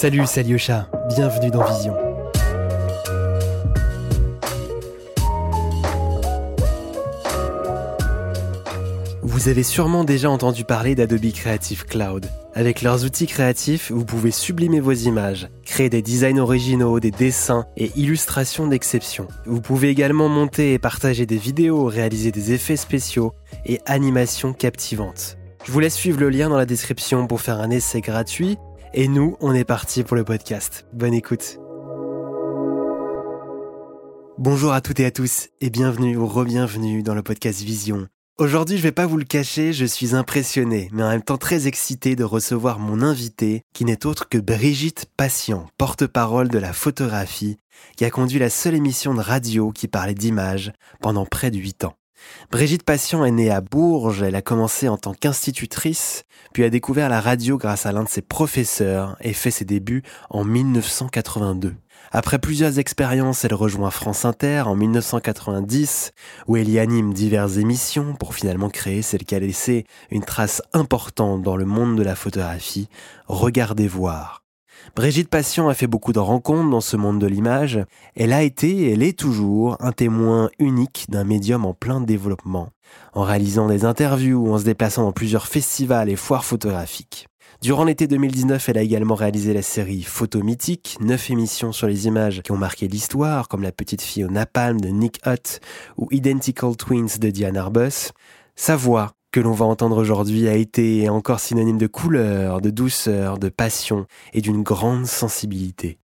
Salut, c'est Alyosha. Bienvenue dans Vision. Vous avez sûrement déjà entendu parler d'Adobe Creative Cloud. Avec leurs outils créatifs, vous pouvez sublimer vos images, créer des designs originaux, des dessins et illustrations d'exception. Vous pouvez également monter et partager des vidéos, réaliser des effets spéciaux et animations captivantes. Je vous laisse suivre le lien dans la description pour faire un essai gratuit. Et nous, on est parti pour le podcast. Bonne écoute. Bonjour à toutes et à tous et bienvenue ou re-bienvenue dans le podcast Vision Aujourd'hui, je vais pas vous le cacher, je suis impressionné, mais en même temps très excité de recevoir mon invité, qui n'est autre que Brigitte Patient, porte-parole de la photographie, qui a conduit la seule émission de radio qui parlait d'images pendant près de 8 ans. Brigitte Patient est née à Bourges, elle a commencé en tant qu'institutrice, puis a découvert la radio grâce à l'un de ses professeurs et fait ses débuts en 1982. Après plusieurs expériences, elle rejoint France Inter en 1990, où elle y anime diverses émissions pour finalement créer celle qui a laissé une trace importante dans le monde de la photographie, Regardez voir. Brigitte Patient a fait beaucoup de rencontres dans ce monde de l'image. Elle a été elle est toujours un témoin unique d'un médium en plein développement, en réalisant des interviews ou en se déplaçant dans plusieurs festivals et foires photographiques. Durant l'été 2019, elle a également réalisé la série Photo mythique, neuf émissions sur les images qui ont marqué l'histoire, comme La petite fille au napalm de Nick Hutt ou Identical Twins de Diane Arbus. Sa voix, que l'on va entendre aujourd'hui, a été encore synonyme de couleur, de douceur, de passion et d'une grande sensibilité.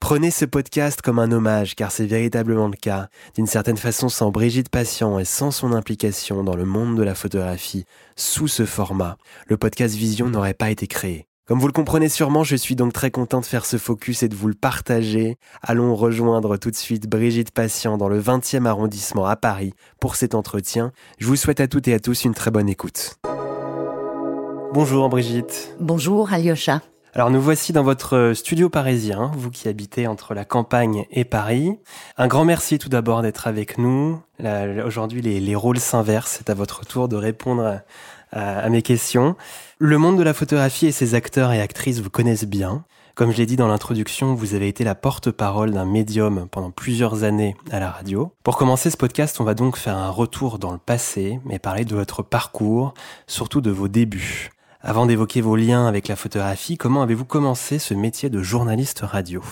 Prenez ce podcast comme un hommage, car c'est véritablement le cas. D'une certaine façon, sans Brigitte Patient et sans son implication dans le monde de la photographie, sous ce format, le podcast Vision n'aurait pas été créé. Comme vous le comprenez sûrement, je suis donc très content de faire ce focus et de vous le partager. Allons rejoindre tout de suite Brigitte Patient dans le 20e arrondissement à Paris pour cet entretien. Je vous souhaite à toutes et à tous une très bonne écoute. Bonjour Brigitte. Bonjour Alyosha. Alors nous voici dans votre studio parisien, vous qui habitez entre la campagne et Paris. Un grand merci tout d'abord d'être avec nous. Aujourd'hui les, rôles s'inversent, c'est à votre tour de répondre à, mes questions. Le monde de la photographie et ses acteurs et actrices vous connaissent bien. Comme je l'ai dit dans l'introduction, vous avez été la porte-parole d'un médium pendant plusieurs années à la radio. Pour commencer ce podcast, on va donc faire un retour dans le passé, mais parler de votre parcours, surtout de vos débuts. Avant d'évoquer vos liens avec la photographie, comment avez-vous commencé ce métier de journaliste radio?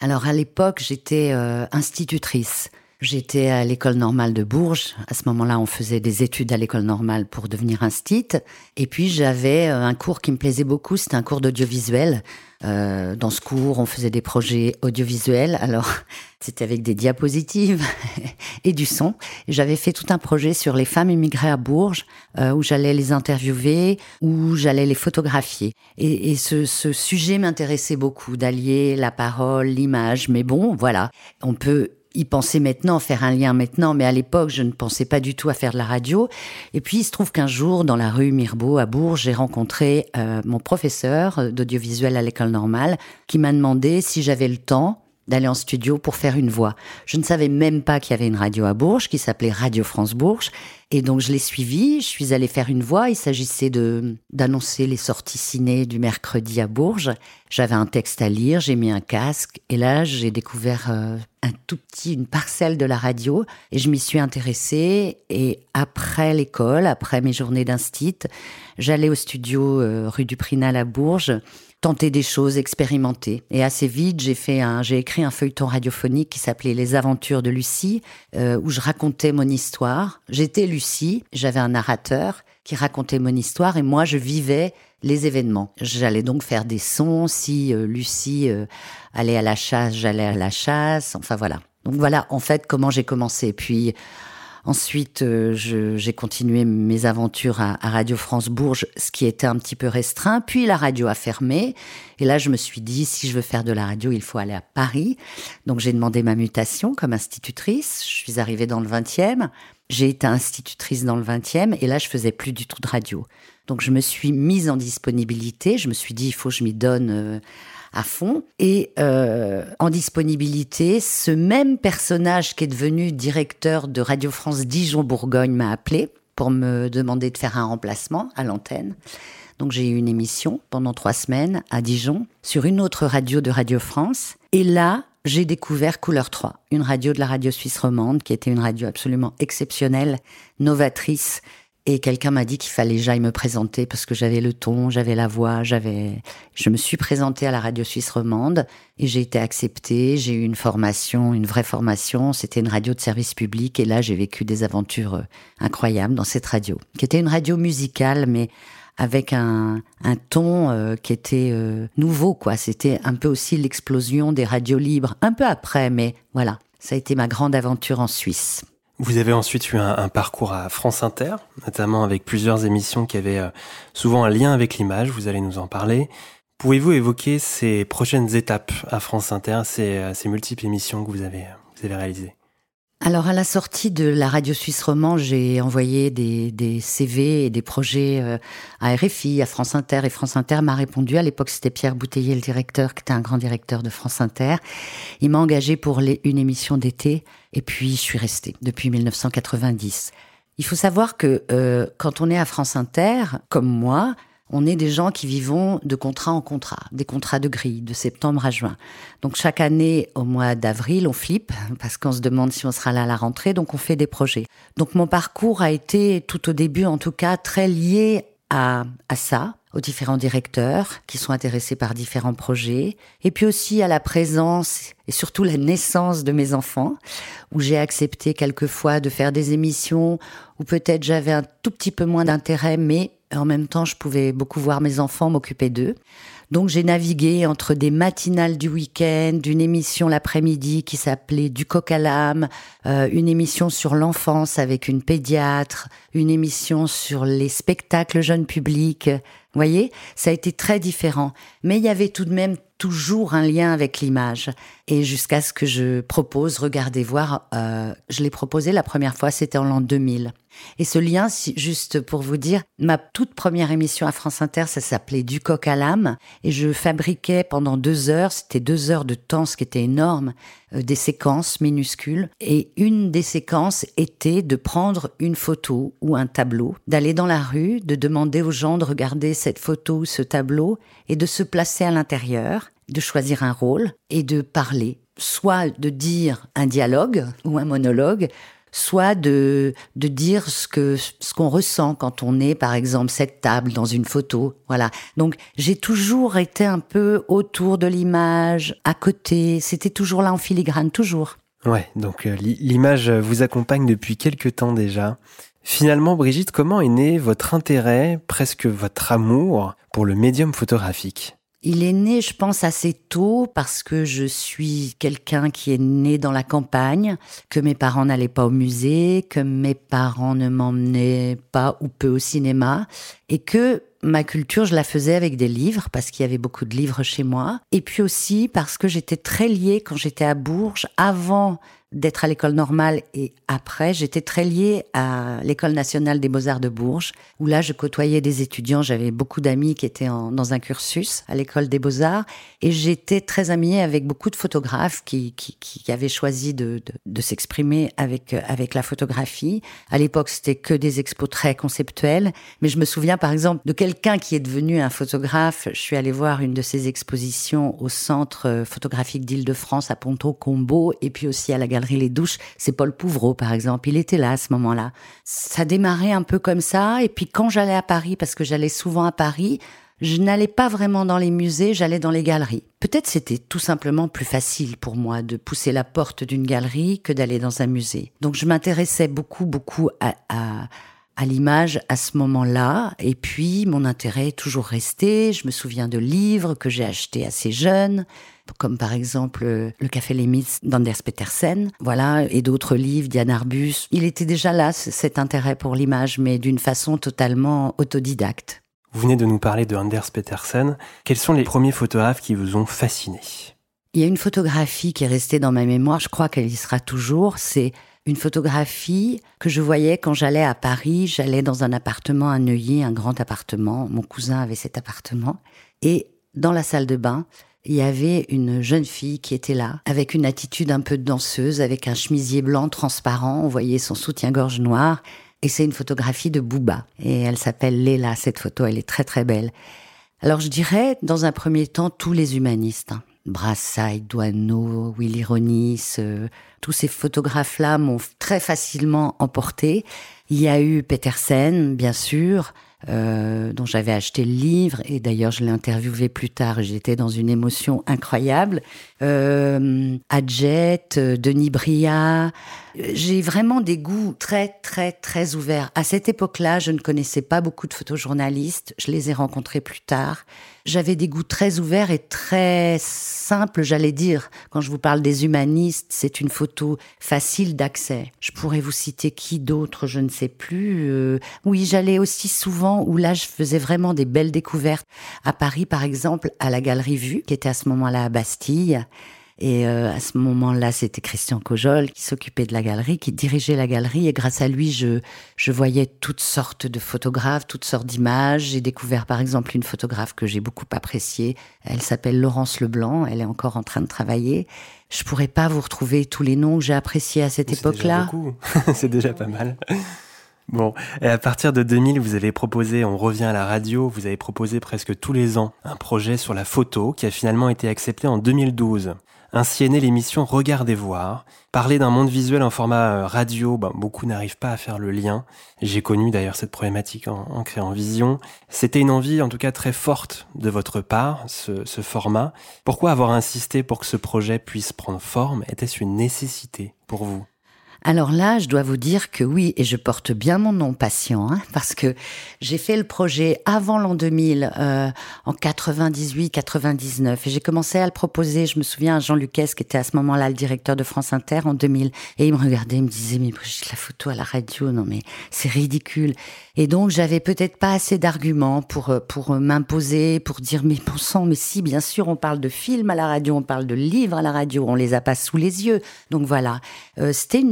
Alors à l'époque, j'étais euh, institutrice. J'étais à l'école normale de Bourges. À ce moment-là, on faisait des études à l'école normale pour devenir instite. Et puis, j'avais euh, un cours qui me plaisait beaucoup. C'était un cours d'audiovisuel. Euh, dans ce cours, on faisait des projets audiovisuels. Alors, c'était avec des diapositives et du son. J'avais fait tout un projet sur les femmes immigrées à Bourges, euh, où j'allais les interviewer, où j'allais les photographier. Et, et ce, ce sujet m'intéressait beaucoup, d'allier la parole, l'image. Mais bon, voilà, on peut y penser maintenant, faire un lien maintenant, mais à l'époque, je ne pensais pas du tout à faire de la radio. Et puis, il se trouve qu'un jour, dans la rue Mirbeau, à Bourges, j'ai rencontré euh, mon professeur d'audiovisuel à l'école normale, qui m'a demandé si j'avais le temps d'aller en studio pour faire une voix. Je ne savais même pas qu'il y avait une radio à Bourges qui s'appelait Radio France Bourges. Et donc je l'ai suivi, je suis allée faire une voix. Il s'agissait de d'annoncer les sorties ciné du mercredi à Bourges. J'avais un texte à lire, j'ai mis un casque et là j'ai découvert euh, un tout petit, une parcelle de la radio et je m'y suis intéressée. Et après l'école, après mes journées d'instit, j'allais au studio euh, rue du Prinal à Bourges tenter des choses, expérimenter. Et assez vite, j'ai fait un, j'ai écrit un feuilleton radiophonique qui s'appelait Les Aventures de Lucie, euh, où je racontais mon histoire. J'étais Lucie, j'avais un narrateur qui racontait mon histoire et moi je vivais les événements. J'allais donc faire des sons. Si euh, Lucie euh, allait à la chasse, j'allais à la chasse. Enfin voilà. Donc voilà en fait comment j'ai commencé. Puis Ensuite, euh, j'ai continué mes aventures à, Radio France Bourges, ce qui était un petit peu restreint. Puis la radio a fermé. Et là, je me suis dit, si je veux faire de la radio, il faut aller à Paris. Donc j'ai demandé ma mutation comme institutrice. Je suis arrivée dans le 20e. J'ai été institutrice dans le 20e. Et là, je faisais plus du tout de radio. Donc je me suis mise en disponibilité. Je me suis dit, il faut que je m'y donne. Euh, à fond. Et euh, en disponibilité, ce même personnage qui est devenu directeur de Radio France Dijon-Bourgogne m'a appelé pour me demander de faire un remplacement à l'antenne. Donc j'ai eu une émission pendant trois semaines à Dijon sur une autre radio de Radio France. Et là, j'ai découvert Couleur 3, une radio de la radio suisse romande qui était une radio absolument exceptionnelle, novatrice. Et quelqu'un m'a dit qu'il fallait j'aille me présenter parce que j'avais le ton, j'avais la voix, j'avais. Je me suis présentée à la radio suisse romande et j'ai été acceptée. J'ai eu une formation, une vraie formation. C'était une radio de service public et là j'ai vécu des aventures euh, incroyables dans cette radio, qui était une radio musicale mais avec un, un ton euh, qui était euh, nouveau, quoi. C'était un peu aussi l'explosion des radios libres, un peu après, mais voilà. Ça a été ma grande aventure en Suisse. Vous avez ensuite eu un, parcours à France Inter, notamment avec plusieurs émissions qui avaient euh, souvent un lien avec l'image. Vous allez nous en parler. Pouvez-vous évoquer ces prochaines étapes à France Inter, ces, ces multiples émissions que vous avez, vous avez réalisées? Alors à la sortie de la radio suisse roman, j'ai envoyé des, des, CV et des projets euh, à RFI, à France Inter, et France Inter m'a répondu. À l'époque, c'était Pierre Bouteiller, le directeur, qui était un grand directeur de France Inter. Il m'a engagé pour les, une émission d'été, et puis je suis restée depuis 1990. Il faut savoir que euh, quand on est à France Inter, comme moi, on est des gens qui vivons de contrat en contrat, des contrats de grille, de septembre à juin. Donc chaque année, au mois d'avril, on flippe parce qu'on se demande si on sera là à la rentrée, donc on fait des projets. Donc mon parcours a été, tout au début en tout cas, très lié à, à ça, aux différents directeurs qui sont intéressés par différents projets, et puis aussi à la présence et surtout la naissance de mes enfants, où j'ai accepté quelquefois de faire des émissions où peut-être j'avais un tout petit peu moins d'intérêt, mais en même temps, je pouvais beaucoup voir mes enfants, m'occuper d'eux. Donc j'ai navigué entre des matinales du week-end, une émission l'après-midi qui s'appelait Du coq à l'âme, euh, une émission sur l'enfance avec une pédiatre, une émission sur les spectacles jeunes publics. Vous voyez, ça a été très différent. Mais il y avait tout de même toujours un lien avec l'image. Et jusqu'à ce que je propose, regardez voir, euh, je l'ai proposé la première fois, c'était en l'an 2000. Et ce lien, juste pour vous dire, ma toute première émission à France Inter, ça s'appelait Du coq à l'âme. Et je fabriquais pendant deux heures, c'était deux heures de temps, ce qui était énorme, euh, des séquences minuscules. Et une des séquences était de prendre une photo ou un tableau, d'aller dans la rue, de demander aux gens de regarder cette photo ce tableau et de se placer à l'intérieur, de choisir un rôle et de parler soit de dire un dialogue ou un monologue, soit de, de dire ce ce qu'on ressent quand on est par exemple cette table dans une photo. Voilà. Donc j'ai toujours été un peu autour de l'image à côté. C'était toujours là en filigrane toujours. Ouais. Donc euh, l'image vous accompagne depuis quelques temps déjà finalement Brigitte comment est né votre intérêt presque votre amour pour le médium photographique? Il est né, je pense, assez tôt parce que je suis quelqu'un qui est né dans la campagne, que mes parents n'allaient pas au musée, que mes parents ne m'emmenaient pas ou peu au cinéma, et que ma culture, je la faisais avec des livres parce qu'il y avait beaucoup de livres chez moi, et puis aussi parce que j'étais très liée quand j'étais à Bourges, avant d'être à l'école normale et après, j'étais très liée à l'école nationale des beaux-arts de Bourges, où là, je côtoyais des étudiants. J'avais beaucoup d'amis qui étaient dans un cursus à l'école des beaux-arts et j'étais très amie avec beaucoup de photographes qui, qui, qui avaient choisi de, de, s'exprimer avec, avec la photographie. À l'époque, c'était que des expos très conceptuels, mais je me souviens par exemple de quelqu'un qui est devenu un photographe. Je suis allée voir une de ses expositions au Centre photographique d'Île-de-France à Ponto-Combo et puis aussi à la Galerie les douches, c'est Paul Pouvreau par exemple, il était là à ce moment-là. Ça démarrait un peu comme ça, et puis quand j'allais à Paris, parce que j'allais souvent à Paris, je n'allais pas vraiment dans les musées, j'allais dans les galeries. Peut-être c'était tout simplement plus facile pour moi de pousser la porte d'une galerie que d'aller dans un musée. Donc je m'intéressais beaucoup, beaucoup à, à, à l'image à ce moment-là. Et puis mon intérêt est toujours resté. Je me souviens de livres que j'ai achetés assez jeunes comme par exemple euh, Le Café Les d'Anders Petersen, voilà, et d'autres livres, Diane Arbus. Il était déjà là, cet intérêt pour l'image, mais d'une façon totalement autodidacte. Vous venez de nous parler de Anders Petersen. Quels sont les premiers photographes qui vous ont fasciné? Il y a une photographie qui est restée dans ma mémoire, je crois qu'elle y sera toujours, c'est une photographie que je voyais quand j'allais à Paris. J'allais dans un appartement à Neuilly, un grand appartement. Mon cousin avait cet appartement. Et dans la salle de bain, il y avait une jeune fille qui était là, avec une attitude un peu danseuse, avec un chemisier blanc transparent, on voyait son soutien-gorge noir, Et c'est une photographie de Booba. Et elle s'appelle Léla, cette photo. Elle est très très belle. Alors je dirais, dans un premier temps, tous les humanistes. Hein. Brassailles, Douaneau, Willy Ronis, euh, tous ces photographes-là m'ont très facilement emporté. Il y a eu Petersen, bien sûr, euh, dont j'avais acheté le livre et d'ailleurs je l'ai interviewé plus tard. J'étais dans une émotion incroyable. Euh, Adjet, euh, Denis Bria. J'ai vraiment des goûts très très très ouverts. À cette époque-là, je ne connaissais pas beaucoup de photojournalistes. Je les ai rencontrés plus tard. J'avais des goûts très ouverts et très simples, j'allais dire. Quand je vous parle des humanistes, c'est une photo facile d'accès. Je pourrais vous citer qui d'autre, je ne sais plus. Euh, oui, j'allais aussi souvent où là, je faisais vraiment des belles découvertes. À Paris, par exemple, à la Galerie Vue, qui était à ce moment-là à Bastille. Et euh, à ce moment-là, c'était Christian Cojol qui s'occupait de la galerie, qui dirigeait la galerie. Et grâce à lui, je, je voyais toutes sortes de photographes, toutes sortes d'images. J'ai découvert par exemple une photographe que j'ai beaucoup appréciée. Elle s'appelle Laurence Leblanc. Elle est encore en train de travailler. Je pourrais pas vous retrouver tous les noms que j'ai appréciés à cette époque-là. C'est déjà pas mal. Bon, et à partir de 2000, vous avez proposé, on revient à la radio, vous avez proposé presque tous les ans un projet sur la photo qui a finalement été accepté en 2012. Ainsi est née l'émission Regardez voir. Parler d'un monde visuel en format euh, radio, ben, beaucoup n'arrivent pas à faire le lien. J'ai connu d'ailleurs cette problématique en, créant Vision. C'était une envie en tout cas très forte de votre part, ce, ce format. Pourquoi avoir insisté pour que ce projet puisse prendre forme? Était-ce une nécessité pour vous? Alors là, je dois vous dire que oui, et je porte bien mon nom patient, hein, parce que j'ai fait le projet avant l'an 2000, euh, en 98-99, et j'ai commencé à le proposer. Je me souviens à Jean Lucas, qui était à ce moment-là le directeur de France Inter en 2000, et il me regardait, il me disait mais Brigitte, la photo à la radio, non mais c'est ridicule. Et donc j'avais peut-être pas assez d'arguments pour euh, pour euh, m'imposer, pour dire mais bon sang, mais si bien sûr on parle de films à la radio, on parle de livres à la radio, on les a pas sous les yeux. Donc voilà, euh, c'était une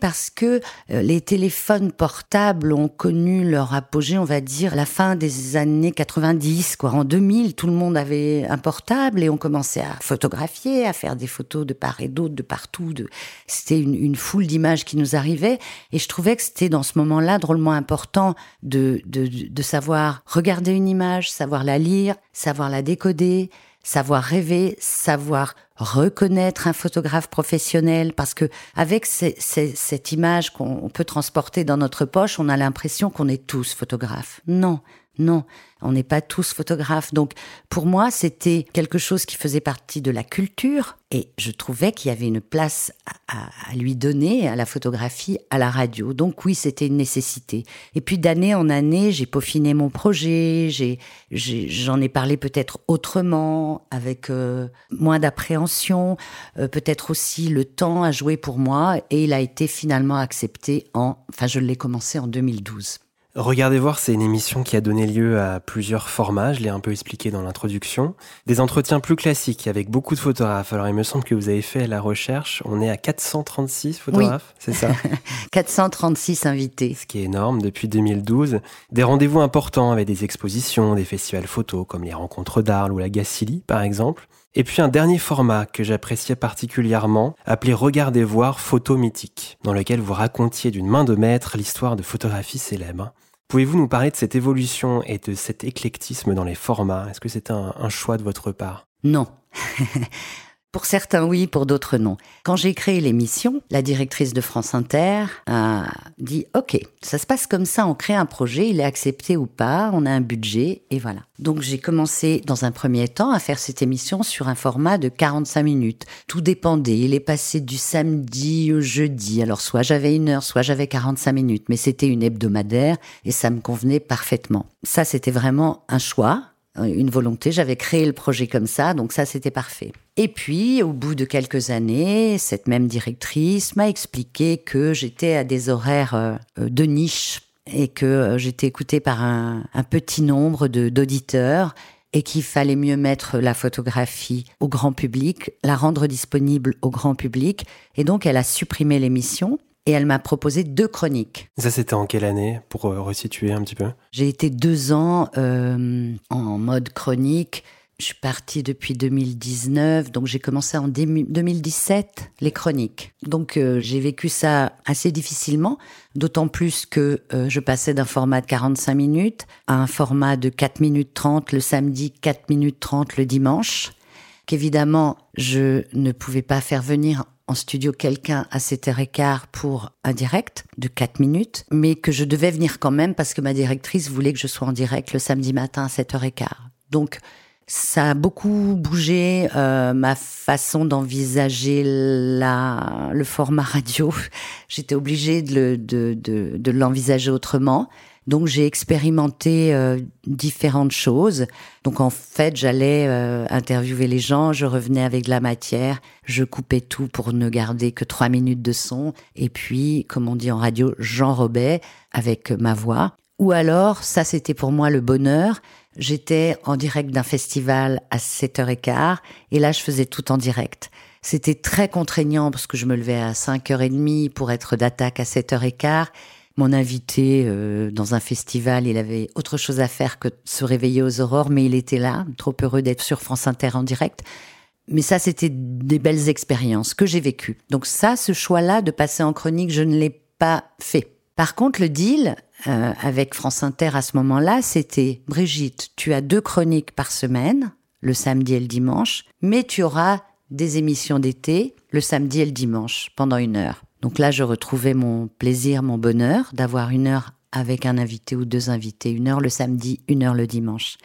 parce que les téléphones portables ont connu leur apogée, on va dire, la fin des années 90 quoi. En 2000, tout le monde avait un portable et on commençait à photographier, à faire des photos de part et d'autre, de partout. De... C'était une, une foule d'images qui nous arrivaient et je trouvais que c'était dans ce moment-là drôlement important de, de, savoir regarder une image, savoir la lire, savoir la décoder, savoir rêver, savoir reconnaître un photographe professionnel, parce que avec cette image qu'on peut transporter dans notre poche, on a l'impression qu'on est tous photographes. Non, non, on n'est pas tous photographes. Donc pour moi, c'était quelque chose qui faisait partie de la culture et je trouvais qu'il y avait une place à, lui donner à la photographie, à la radio. Donc oui, c'était une nécessité. Et puis d'année en année, j'ai peaufiné mon projet, j'en ai, parlé peut-être autrement, avec euh, moins d'appréhension, euh, peut-être aussi le temps à jouer pour moi et il a été finalement accepté en, enfin je l'ai commencé en 2012. Regardez voir, c'est une émission qui a donné lieu à plusieurs formats, je l'ai un peu expliqué dans l'introduction. Des entretiens plus classiques avec beaucoup de photographes. Alors il me semble que vous avez fait la recherche, on est à 436 photographes, c'est ça? 436 invités. Ce qui est énorme depuis 2012. Des rendez-vous importants avec des expositions, des festivals photos comme les rencontres d'Arles ou la Gacilly par exemple. Et puis un dernier format que j'appréciais particulièrement, appelé Regardez voir photo mythique, dans lequel vous racontiez d'une main de maître l'histoire de photographies célèbres. Pouvez-vous nous parler de cette évolution et de cet éclectisme dans les formats? Est-ce que c'était un, un choix de votre part? Non. Pour certains, oui, pour d'autres, non. Quand j'ai créé l'émission, la directrice de France Inter a dit OK, ça se passe comme ça, on crée un projet, il est accepté ou pas, on a un budget, et voilà. Donc j'ai commencé dans un premier temps à faire cette émission sur un format de 45 minutes. Tout dépendait, il est passé du samedi au jeudi. Alors soit j'avais une heure, soit j'avais 45 minutes, mais c'était une hebdomadaire et ça me convenait parfaitement. Ça, c'était vraiment un choix une volonté. J'avais créé le projet comme ça, donc ça c'était parfait. Et puis, au bout de quelques années, cette même directrice m'a expliqué que j'étais à des horaires euh, de niche et que euh, j'étais écoutée par un, petit nombre d'auditeurs et qu'il fallait mieux mettre la photographie au grand public, la rendre disponible au grand public. Et donc, elle a supprimé l'émission et elle m'a proposé deux chroniques. Ça, c'était en quelle année, pour euh, resituer un petit peu? J'ai été deux ans euh, en mode chronique. Je suis partie depuis 2019, donc j'ai commencé en 2017 les chroniques. Donc euh, j'ai vécu ça assez difficilement, d'autant plus que euh, je passais d'un format de 45 minutes à un format de 4 minutes 30 le samedi, 4 minutes 30 le dimanche. Qu'évidemment, je ne pouvais pas faire venir en studio quelqu'un à 7h15 pour un direct de 4 minutes, mais que je devais venir quand même parce que ma directrice voulait que je sois en direct le samedi matin à 7h15. Donc, ça a beaucoup bougé euh, ma façon d'envisager le format radio. J'étais obligée de l'envisager autrement. Donc j'ai expérimenté euh, différentes choses. Donc en fait, j'allais euh, interviewer les gens, je revenais avec de la matière, je coupais tout pour ne garder que trois minutes de son, et puis, comme on dit en radio, j'enrobais avec ma voix. Ou alors, ça c'était pour moi le bonheur, J'étais en direct d'un festival à 7h15 et là je faisais tout en direct. C'était très contraignant parce que je me levais à 5h30 pour être d'attaque à 7h15. Mon invité euh, dans un festival, il avait autre chose à faire que se réveiller aux aurores, mais il était là, trop heureux d'être sur France Inter en direct. Mais ça, c'était des belles expériences que j'ai vécues. Donc ça, ce choix-là de passer en chronique, je ne l'ai pas fait. Par contre, le deal, euh, avec France Inter à ce moment-là, c'était Brigitte, tu as deux chroniques par semaine, le samedi et le dimanche, mais tu auras des émissions d'été le samedi et le dimanche pendant une heure. Donc là, je retrouvais mon plaisir, mon bonheur d'avoir une heure avec un invité ou deux invités, une heure le samedi, une heure le dimanche.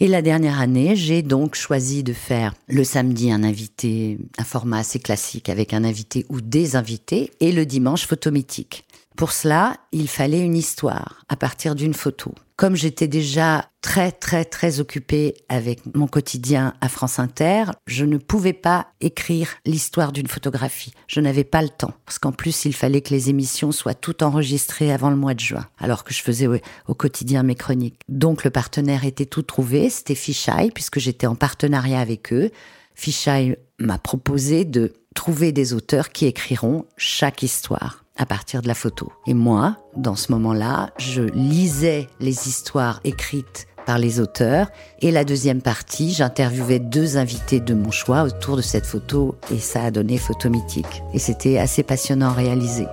Et la dernière année, j'ai donc choisi de faire le samedi un invité, un format assez classique avec un invité ou des invités, et le dimanche photomythique. Pour cela, il fallait une histoire à partir d'une photo. Comme j'étais déjà très très très occupée avec mon quotidien à France Inter, je ne pouvais pas écrire l'histoire d'une photographie. Je n'avais pas le temps parce qu'en plus il fallait que les émissions soient toutes enregistrées avant le mois de juin, alors que je faisais au quotidien mes chroniques. Donc le partenaire était tout trouvé, c'était Fisheye puisque j'étais en partenariat avec eux. Fisheye m'a proposé de trouver des auteurs qui écriront chaque histoire à partir de la photo. Et moi, dans ce moment-là, je lisais les histoires écrites par les auteurs. Et la deuxième partie, j'interviewais deux invités de mon choix autour de cette photo et ça a donné Photo Mythique. Et c'était assez passionnant à réaliser.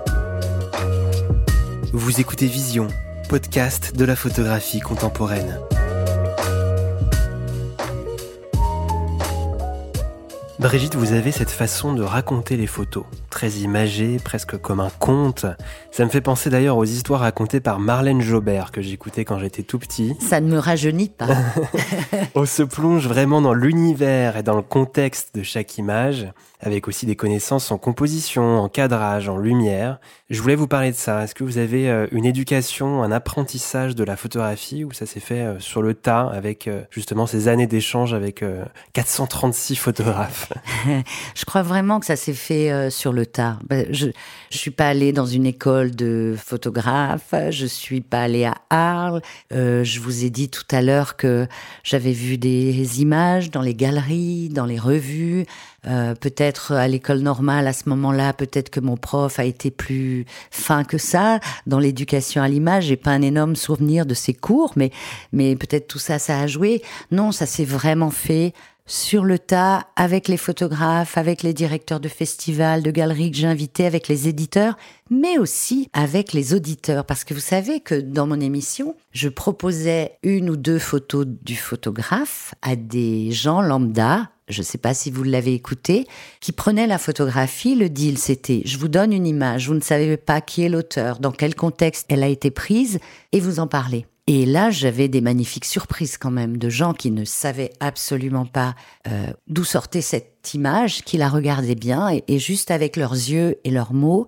Vous écoutez Vision, podcast de la photographie contemporaine. Brigitte, vous avez cette façon de raconter les photos, très imagée, presque comme un conte. Ça me fait penser d'ailleurs aux histoires racontées par Marlène Jobert que j'écoutais quand j'étais tout petit. Ça ne me rajeunit pas. On se plonge vraiment dans l'univers et dans le contexte de chaque image, avec aussi des connaissances en composition, en cadrage, en lumière. Je voulais vous parler de ça. Est-ce que vous avez euh, une éducation, un apprentissage de la photographie ou ça s'est fait euh, sur le tas avec euh, justement ces années d'échange avec 436 photographes? Je crois vraiment que ça s'est fait sur le tas. Bah, je je suis pas allée dans une école de photographe, je suis pas allée à Arles. Euh, je vous ai dit tout à l'heure que j'avais vu des images dans les galeries, dans les revues. Euh, peut-être à l'école normale à ce moment-là, peut-être que mon prof a été plus fin que ça dans l'éducation à l'image. J'ai pas un énorme souvenir de ses cours, mais mais peut-être tout ça, ça a joué. Non, ça s'est vraiment fait sur le tas avec les photographes, avec les directeurs de festivals, de galeries que j'ai invités, avec les éditeurs, mais aussi avec les auditeurs. Parce que vous savez que dans mon émission, je proposais une ou deux photos du photographe à des gens lambda, je ne sais pas si vous l'avez écouté, qui prenaient la photographie. Le deal, c'était je vous donne une image, vous ne savez pas qui est l'auteur, dans quel contexte elle a été prise, et vous en parlez. Et là, j'avais des magnifiques surprises quand même de gens qui ne savaient absolument pas euh, d'où sortait cette image, qui la regardaient bien et, juste avec leurs yeux et leurs mots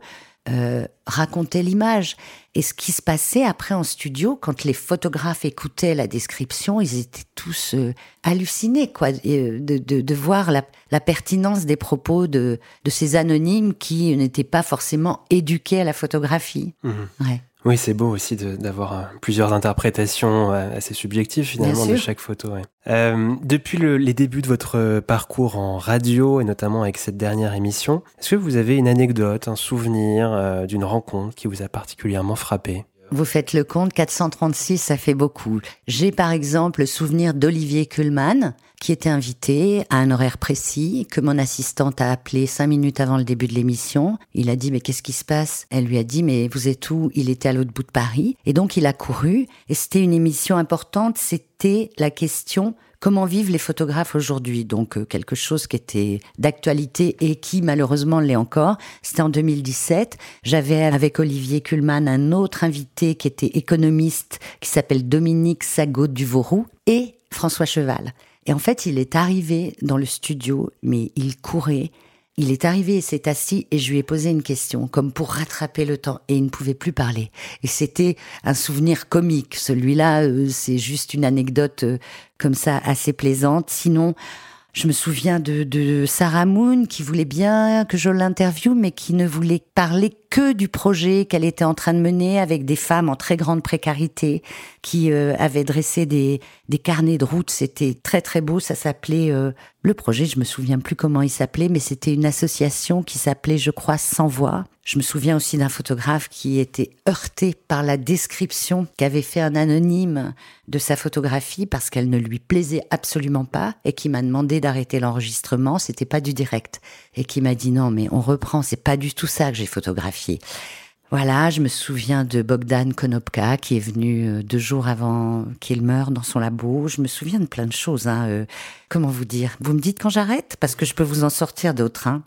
euh, racontaient l'image. Et ce qui se passait après en studio, quand les photographes écoutaient la description, ils étaient tous euh, hallucinés quoi, de, de, de voir la, la, pertinence des propos de, de ces anonymes qui n'étaient pas forcément éduqués à la photographie. Mmh. Ouais. Oui, c'est beau aussi d'avoir euh, plusieurs interprétations euh, assez subjectives finalement de chaque photo. Euh, depuis les débuts de votre parcours en radio et notamment avec cette dernière émission, est-ce que vous avez une anecdote, un souvenir d'une rencontre qui vous a particulièrement frappé? Vous faites le compte, 436, ça fait beaucoup. J'ai par exemple le souvenir d'Olivier Kuhlmann, qui était invité à un horaire précis, que mon assistante a appelé cinq minutes avant le début de l'émission. Il a dit, mais qu'est-ce qui se passe? Elle lui a dit, mais vous êtes où? Il était à l'autre bout de Paris. Et donc il a couru. Et c'était une émission importante. C'était la question Comment vivent les photographes aujourd'hui? Donc euh, quelque chose qui était d'actualité et qui malheureusement l'est encore. C'était en 2017. J'avais avec Olivier Kuhlmann un autre invité qui était économiste qui s'appelle Dominique Sagot Duvorou et François Cheval. Et en fait, il est arrivé dans le studio, mais il courait. Il est arrivé et s'est assis et je lui ai posé une question, comme pour rattraper le temps, et il ne pouvait plus parler. Et c'était un souvenir comique. Celui-là, euh, c'est juste une anecdote euh, comme ça assez plaisante. Sinon, je me souviens de, de Sarah Moon qui voulait bien que je l'interviewe, mais qui ne voulait parler que du projet qu'elle était en train de mener avec des femmes en très grande précarité, qui euh, avaient dressé des, des carnets de route. C'était très très beau. Ça s'appelait euh, le projet. Je me souviens plus comment il s'appelait, mais c'était une association qui s'appelait, je crois, Sans Voix. Je me souviens aussi d'un photographe qui était heurté par la description qu'avait fait un anonyme de sa photographie parce qu'elle ne lui plaisait absolument pas et qui m'a demandé d'arrêter l'enregistrement. C'était pas du direct et qui m'a dit non, mais on reprend. C'est pas du tout ça que j'ai photographié. Voilà, je me souviens de Bogdan Konopka qui est venu euh, deux jours avant qu'il meure dans son labo. Je me souviens de plein de choses. Hein. Euh, comment vous dire? Vous me dites quand j'arrête? Parce que je peux vous en sortir d'autres. Hein.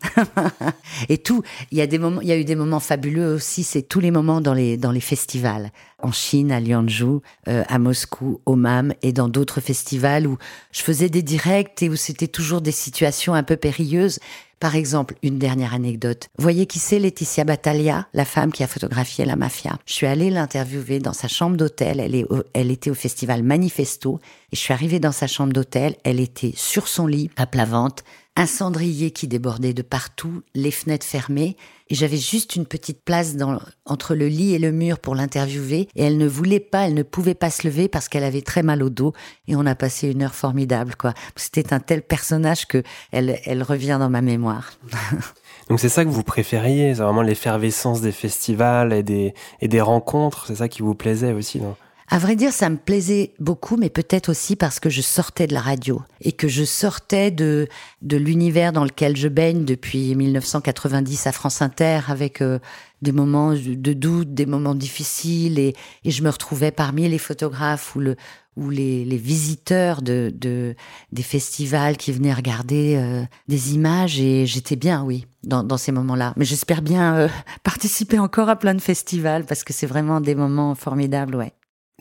Et tout. Il y a des moments. Il y a eu des moments fabuleux aussi. C'est tous les moments dans les dans les festivals en Chine, à Lianzhou, euh, à Moscou, au MAM et dans d'autres festivals où je faisais des directs et où c'était toujours des situations un peu périlleuses. Par exemple, une dernière anecdote. Voyez qui c'est Laetitia Battaglia, la femme qui a photographié la mafia. Je suis allée l'interviewer dans sa chambre d'hôtel. Elle, était au festival Manifesto. Et je suis arrivée dans sa chambre d'hôtel. Elle était sur son lit, à plat ventre, un cendrier qui débordait de partout, les fenêtres fermées, et j'avais juste une petite place entre le lit et le mur pour l'interviewer, et elle ne voulait pas, elle ne pouvait pas se lever parce qu'elle avait très mal au dos, et on a passé une heure formidable, quoi. C'était un tel personnage que elle, elle revient dans ma mémoire. Donc c'est ça que vous préfériez, c'est vraiment l'effervescence des festivals et des, et des rencontres, c'est ça qui vous plaisait aussi, non? À vrai dire, ça me plaisait beaucoup, mais peut-être aussi parce que je sortais de la radio et que je sortais de de l'univers dans lequel je baigne depuis 1990 à France Inter, avec euh, des moments de doute, des moments difficiles, et, et je me retrouvais parmi les photographes ou le ou les, les visiteurs de, de des festivals qui venaient regarder euh, des images, et j'étais bien, oui, dans, dans ces moments-là. Mais j'espère bien euh, participer encore à plein de festivals parce que c'est vraiment des moments formidables, ouais.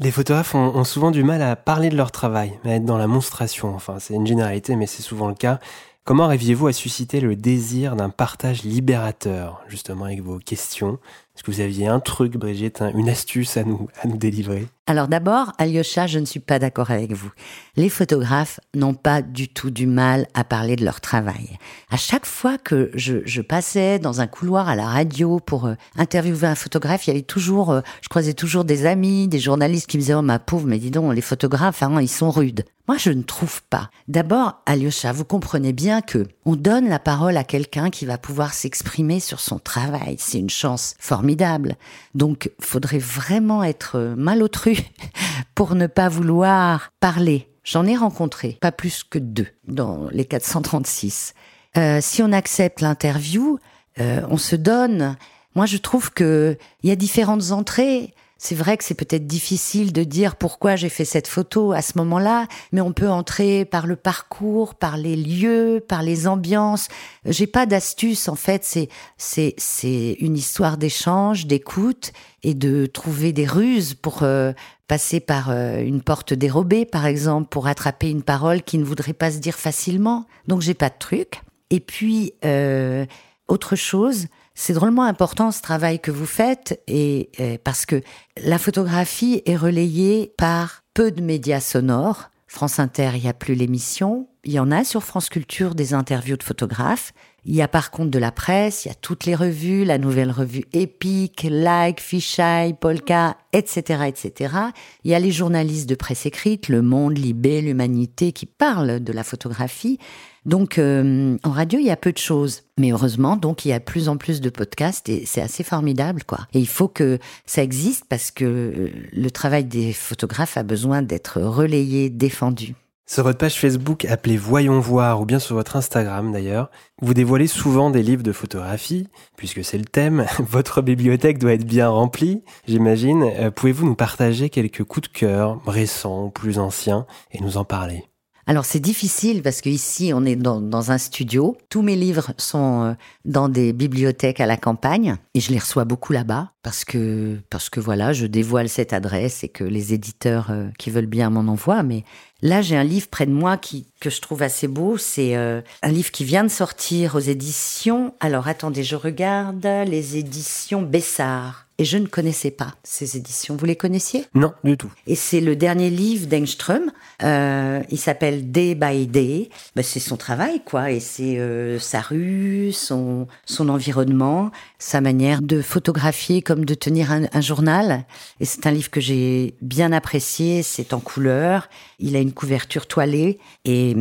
Les photographes ont, souvent du mal à parler de leur travail, à être dans la monstration. Enfin, c'est une généralité, mais c'est souvent le cas. Comment arriviez-vous à susciter le désir d'un partage libérateur, justement, avec vos questions? Est-ce que vous aviez un truc, Brigitte, une astuce à nous, à nous délivrer? Alors d'abord, Alyosha, je ne suis pas d'accord avec vous. Les photographes n'ont pas du tout du mal à parler de leur travail. À chaque fois que je, passais dans un couloir à la radio pour euh, interviewer un photographe, il y avait toujours, euh, je croisais toujours des amis, des journalistes qui me disaient, oh ma pauvre, mais dis donc, les photographes, hein, ils sont rudes. Moi, je ne trouve pas. D'abord, Alyosha, vous comprenez bien que on donne la parole à quelqu'un qui va pouvoir s'exprimer sur son travail. C'est une chance formidable. Donc, faudrait vraiment être malotru pour ne pas vouloir parler. J'en ai rencontré pas plus que deux dans les 436. Euh, si on accepte l'interview, euh, on se donne. Moi, je trouve que il y a différentes entrées. C'est vrai que c'est peut-être difficile de dire pourquoi j'ai fait cette photo à ce moment-là, mais on peut entrer par le parcours, par les lieux, par les ambiances. J'ai pas d'astuce en fait, c'est c'est c'est une histoire d'échange, d'écoute et de trouver des ruses pour euh, passer par euh, une porte dérobée par exemple pour attraper une parole qui ne voudrait pas se dire facilement. Donc j'ai pas de truc. Et puis euh, autre chose, c'est drôlement important ce travail que vous faites et, parce que la photographie est relayée par peu de médias sonores. France Inter, il n'y a plus l'émission. Il y en a sur France Culture des interviews de photographes. Il y a par contre de la presse, il y a toutes les revues, la nouvelle revue Epic, Like, Fisheye, Polka, etc., etc. Il y a les journalistes de presse écrite, Le Monde, Libé, L'Humanité, qui parlent de la photographie. Donc euh, en radio, il y a peu de choses. Mais heureusement, donc il y a plus en plus de podcasts et c'est assez formidable, quoi. Et il faut que ça existe parce que euh, le travail des photographes a besoin d'être relayé, défendu. Sur votre page Facebook appelée Voyons voir, ou bien sur votre Instagram d'ailleurs, vous dévoilez souvent des livres de photographie, puisque c'est le thème. Votre bibliothèque doit être bien remplie, j'imagine. Euh, pouvez-vous nous partager quelques coups de cœur, récents ou plus anciens, et nous en parler? Alors c'est difficile parce qu'ici on est dans, un studio. Tous mes livres sont euh, dans des bibliothèques à la campagne et je les reçois beaucoup là-bas parce que parce que voilà, je dévoile cette adresse et que les éditeurs euh, qui veulent bien m'en envoient. Mais là j'ai un livre près de moi qui que je trouve assez beau. C'est euh, un livre qui vient de sortir aux éditions. Alors attendez, je regarde les éditions Bessard et je ne connaissais pas ces éditions. Vous les connaissiez? Non, du tout. Et c'est le dernier livre d'Engström. Euh, il s'appelle Day by Day. Ben, c'est son travail, quoi, et c'est euh, sa rue, son son environnement, sa manière de photographier comme de tenir un, un journal. Et c'est un livre que j'ai bien apprécié. C'est en couleur. Il a une couverture toilée et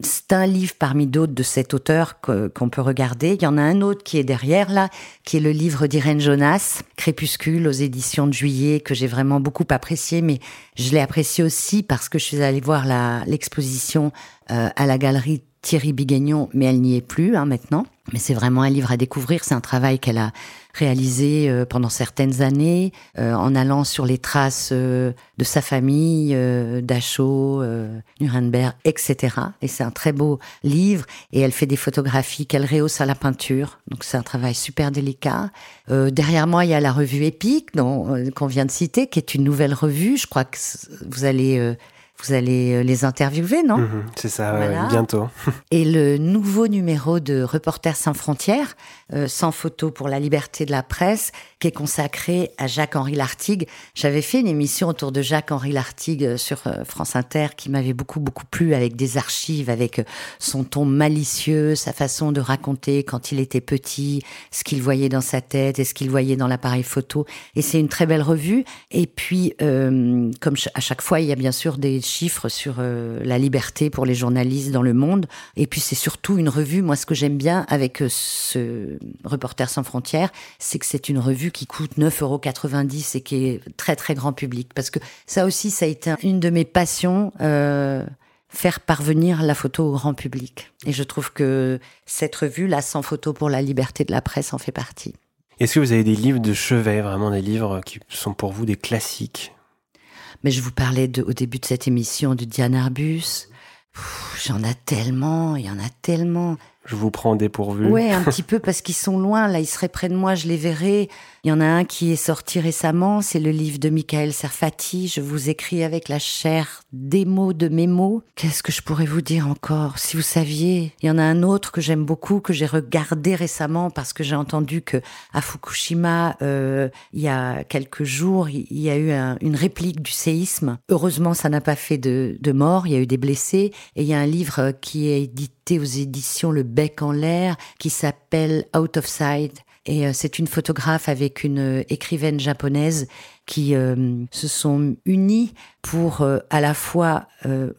c'est un livre parmi d'autres de cet auteur qu'on peut regarder. Il y en a un autre qui est derrière là, qui est le livre d'Irène Jonas, Crépuscule aux éditions de juillet, que j'ai vraiment beaucoup apprécié, mais je l'ai apprécié aussi parce que je suis allée voir l'exposition euh, à la galerie Thierry Bigagnon, mais elle n'y est plus hein, maintenant. Mais c'est vraiment un livre à découvrir. C'est un travail qu'elle a réalisé euh, pendant certaines années, euh, en allant sur les traces euh, de sa famille, Dachau, Nuremberg, etc. Et c'est un très beau livre. Et elle fait des photographies qu'elle rehausse à la peinture. Donc c'est un travail super délicat. derrière moi, il y a la revue Épique, qu'on vient de citer, qui est une nouvelle revue. Je crois que vous allez vous allez euh, les interviewer, non mhm, C'est ça, bientôt. Et le nouveau numéro de Reporters sans frontières, euh, sans photo pour la liberté de la presse, qui est consacré à Jacques-Henri Lartigue. J'avais fait une émission autour de Jacques-Henri Lartigue euh, sur France Inter qui m'avait beaucoup, beaucoup plu avec des archives, avec son ton malicieux, sa façon de raconter quand il était petit, ce qu'il voyait dans sa tête et ce qu'il voyait dans l'appareil photo. Et c'est une très belle revue. Et puis, comme à chaque fois, il y a bien sûr des chiffres sur euh, la liberté pour les journalistes dans le monde. Et puis c'est surtout une revue, moi ce que j'aime bien avec euh, ce Reporter sans frontières, c'est que c'est une revue qui coûte 9,90 euros et qui est très très grand public. Parce que ça aussi, ça a été une de mes passions. Euh, faire parvenir la photo au grand public. Et je trouve que cette revue, la Sans photo pour la liberté de la presse, en fait partie. Est-ce que vous avez des livres de chevet, vraiment des livres qui sont pour vous des classiques? Mais je vous parlais de, au début de cette émission de Diane Arbus. J'en ai tellement, il y en a tellement. Je vous prends dépourvu. Ouais, un petit peu parce qu'ils sont loin. Là, ils seraient près de moi, je les verrais. Il y en a un qui est sorti récemment, c'est le livre de Michael Serfati. Je vous écris avec la chair des mots de mes mots. Qu'est-ce que je pourrais vous dire encore? Si vous saviez, il y en a un autre que j'aime beaucoup, que j'ai regardé récemment parce que j'ai entendu que à Fukushima, euh, il y a quelques jours, il y a eu une réplique du séisme. Heureusement, ça n'a pas fait de, de mort. Il y a eu des blessés. Et il y a un livre qui est édité aux éditions Le Bec en l'air qui s'appelle Out of Sight et euh, c'est une photographe avec une euh, écrivaine japonaise qui euh, se sont unis pour à la fois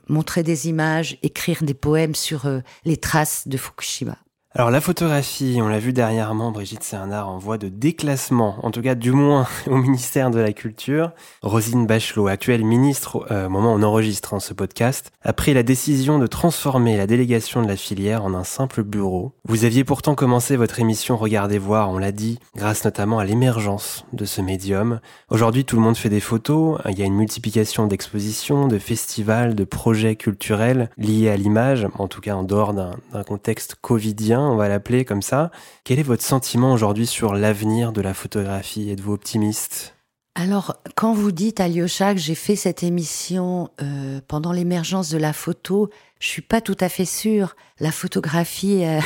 montrer des images, écrire des poèmes sur les traces de Fukushima. Alors la photographie, on l'a vu dernièrement, Brigitte, c'est en voie de déclassement, en tout cas du moins au ministère de la Culture. Rosine Bachelot, actuelle ministre euh, au moment où on enregistre hein, ce podcast, a pris la décision de transformer la délégation de la filière en un simple bureau. Vous aviez pourtant commencé votre émission Regardez voir, on l'a dit, grâce notamment à l'émergence de ce médium. Aujourd'hui, tout le monde fait des photos, il y a une multiplication d'expositions, de festivals, de projets culturels liés à l'image, en tout cas en dehors d'un contexte covidien on va l'appeler comme ça. Quel est votre sentiment aujourd'hui sur l'avenir de la photographie? Êtes-vous optimiste? Alors, quand vous dites, Alyosha, que j'ai fait cette émission euh, pendant l'émergence de la photo, je suis pas tout à fait sûre. La photographie euh,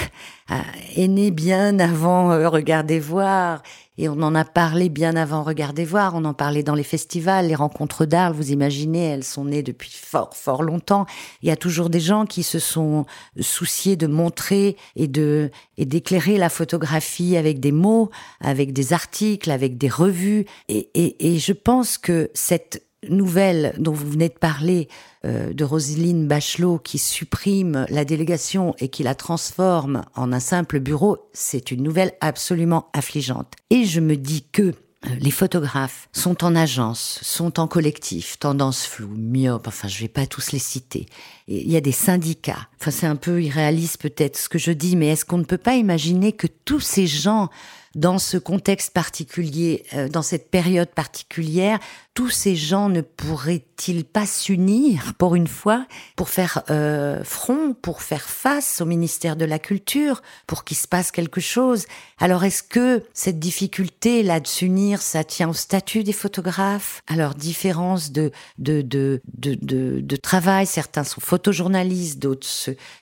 est née bien avant euh, Regardez voir. Et on en a parlé bien avant Regardez voir, on en parlait dans les festivals, les rencontres d'art, vous imaginez, elles sont nées depuis fort, fort longtemps. Il y a toujours des gens qui se sont souciés de montrer et de, et d'éclairer la photographie avec des mots, avec des articles, avec des revues. Et, je pense que cette nouvelle dont vous venez de parler, de Roselyne Bachelot, qui supprime la délégation et qui la transforme en un simple bureau, c'est une nouvelle absolument affligeante. Et je me dis que euh, les photographes sont en agence, sont en collectif, tendance floue, myope, enfin je vais pas tous les citer. Il y a des syndicats. Enfin c'est un peu irréaliste peut-être ce que je dis, mais est-ce qu'on ne peut pas imaginer que tous ces gens dans ce contexte particulier, euh, dans cette période particulière, tous ces gens ne pourraient-ils pas s'unir pour une fois, pour faire euh, front, pour faire face au ministère de la Culture, pour qu'il se passe quelque chose? Alors est-ce que cette difficulté là de s'unir, ça tient au statut des photographes, leur différence de de, de, de, de, de travail Certains sont photojournalistes, d'autres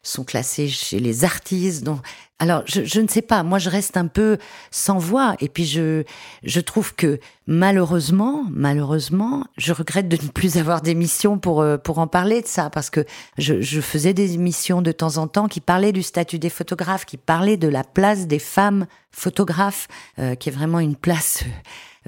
sont classés chez les artistes. Donc, alors, je, je, ne sais pas. Moi, je reste un peu sans voix. Et puis, je, je trouve que malheureusement, malheureusement, je regrette de ne plus avoir d'émissions pour euh, pour en parler de ça, parce que je, je, faisais des émissions de temps en temps qui parlaient du statut des photographes, qui parlaient de la place des femmes photographes, euh, qui est vraiment une place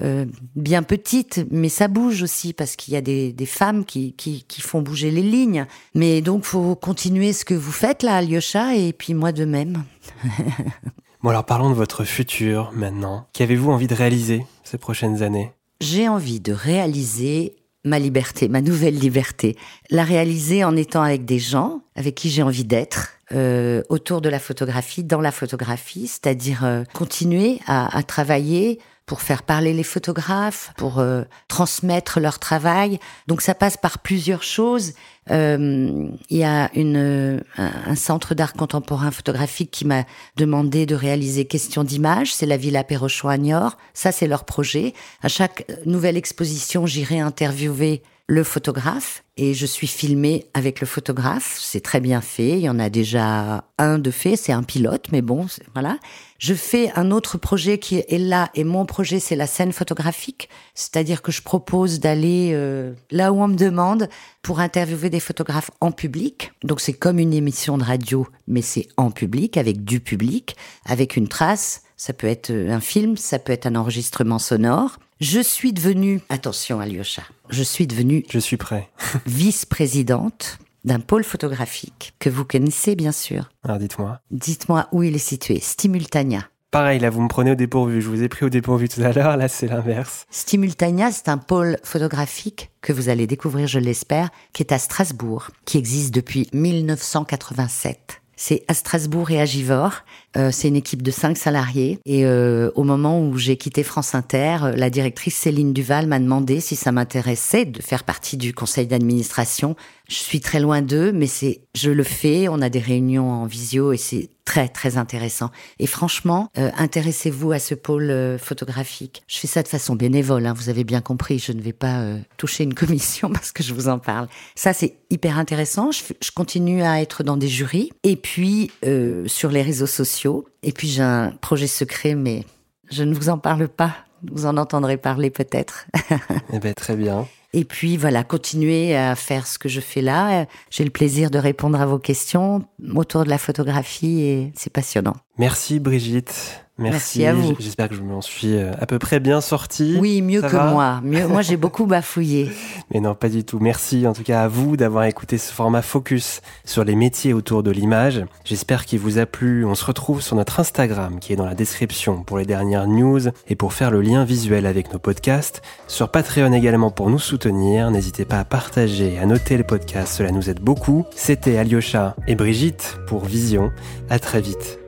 euh, bien petite, mais ça bouge aussi parce qu'il y a des, des femmes qui, qui, qui, font bouger les lignes. Mais donc, faut continuer ce que vous faites là, Alyosha, et puis moi de même. bon, alors parlons de votre futur maintenant. Qu'avez-vous envie de réaliser ces prochaines années? J'ai envie de réaliser ma liberté, ma nouvelle liberté. La réaliser en étant avec des gens avec qui j'ai envie d'être, euh, autour de la photographie, dans la photographie, c'est-à-dire euh, continuer à, à travailler pour faire parler les photographes, pour euh, transmettre leur travail. Donc ça passe par plusieurs choses. Euh, il y a une, un centre d'art contemporain photographique qui m'a demandé de réaliser question d'image. C'est la Villa Perrochon à Niort. Ça, c'est leur projet. À chaque nouvelle exposition, j'irai interviewer le photographe et je suis filmée avec le photographe. C'est très bien fait. Il y en a déjà un de fait. C'est un pilote, mais bon, voilà. Je fais un autre projet qui est là et mon projet c'est la scène photographique, c'est-à-dire que je propose d'aller euh, là où on me demande pour interviewer des photographes en public. Donc c'est comme une émission de radio, mais c'est en public avec du public, avec une trace. Ça peut être un film, ça peut être un enregistrement sonore. Je suis devenue, attention Alyosha, je suis devenue. Je suis prêt. vice-présidente d'un pôle photographique que vous connaissez bien sûr. Alors dites-moi. Dites-moi où il est situé. Stimultania. Pareil, là, vous me prenez au dépourvu. Je vous ai pris au dépourvu tout à l'heure. Là, c'est l'inverse. Stimultania, c'est un pôle photographique que vous allez découvrir, je l'espère, qui est à Strasbourg, qui existe depuis 1987. C'est à Strasbourg et à Givors. Euh, c'est une équipe de cinq salariés. Et euh, au moment où j'ai quitté France Inter, euh, la directrice Céline Duval m'a demandé si ça m'intéressait de faire partie du conseil d'administration. Je suis très loin d'eux, mais c'est, je le fais. On a des réunions en visio et c'est très très intéressant. Et franchement, euh, intéressez-vous à ce pôle euh, photographique. Je fais ça de façon bénévole. Hein, vous avez bien compris. Je ne vais pas euh, toucher une commission parce que je vous en parle. Ça c'est hyper intéressant. Je, je, continue à être dans des jurys et puis sur les réseaux sociaux. Et puis j'ai un projet secret, mais je ne vous en parle pas. Vous en entendrez parler peut-être. eh bien, très bien. Et puis voilà, continuer à faire ce que je fais là. J'ai le plaisir de répondre à vos questions autour de la photographie et c'est passionnant. Merci Brigitte. Merci, à vous. J'espère que je m'en suis euh, à peu près bien sorti. Oui, mieux que moi. Mieux, moi, j'ai beaucoup bafouillé. Mais non, pas du tout. Merci en tout cas à vous d'avoir écouté ce format focus sur les métiers autour de l'image. J'espère qu'il vous a plu. On se retrouve sur notre Instagram qui est dans la description pour les dernières news et pour faire le lien visuel avec nos podcasts. Sur Patreon également pour nous soutenir. N'hésitez pas à partager, à noter le podcast. Cela nous aide beaucoup. C'était Alyosha et Brigitte pour Vision. À très vite.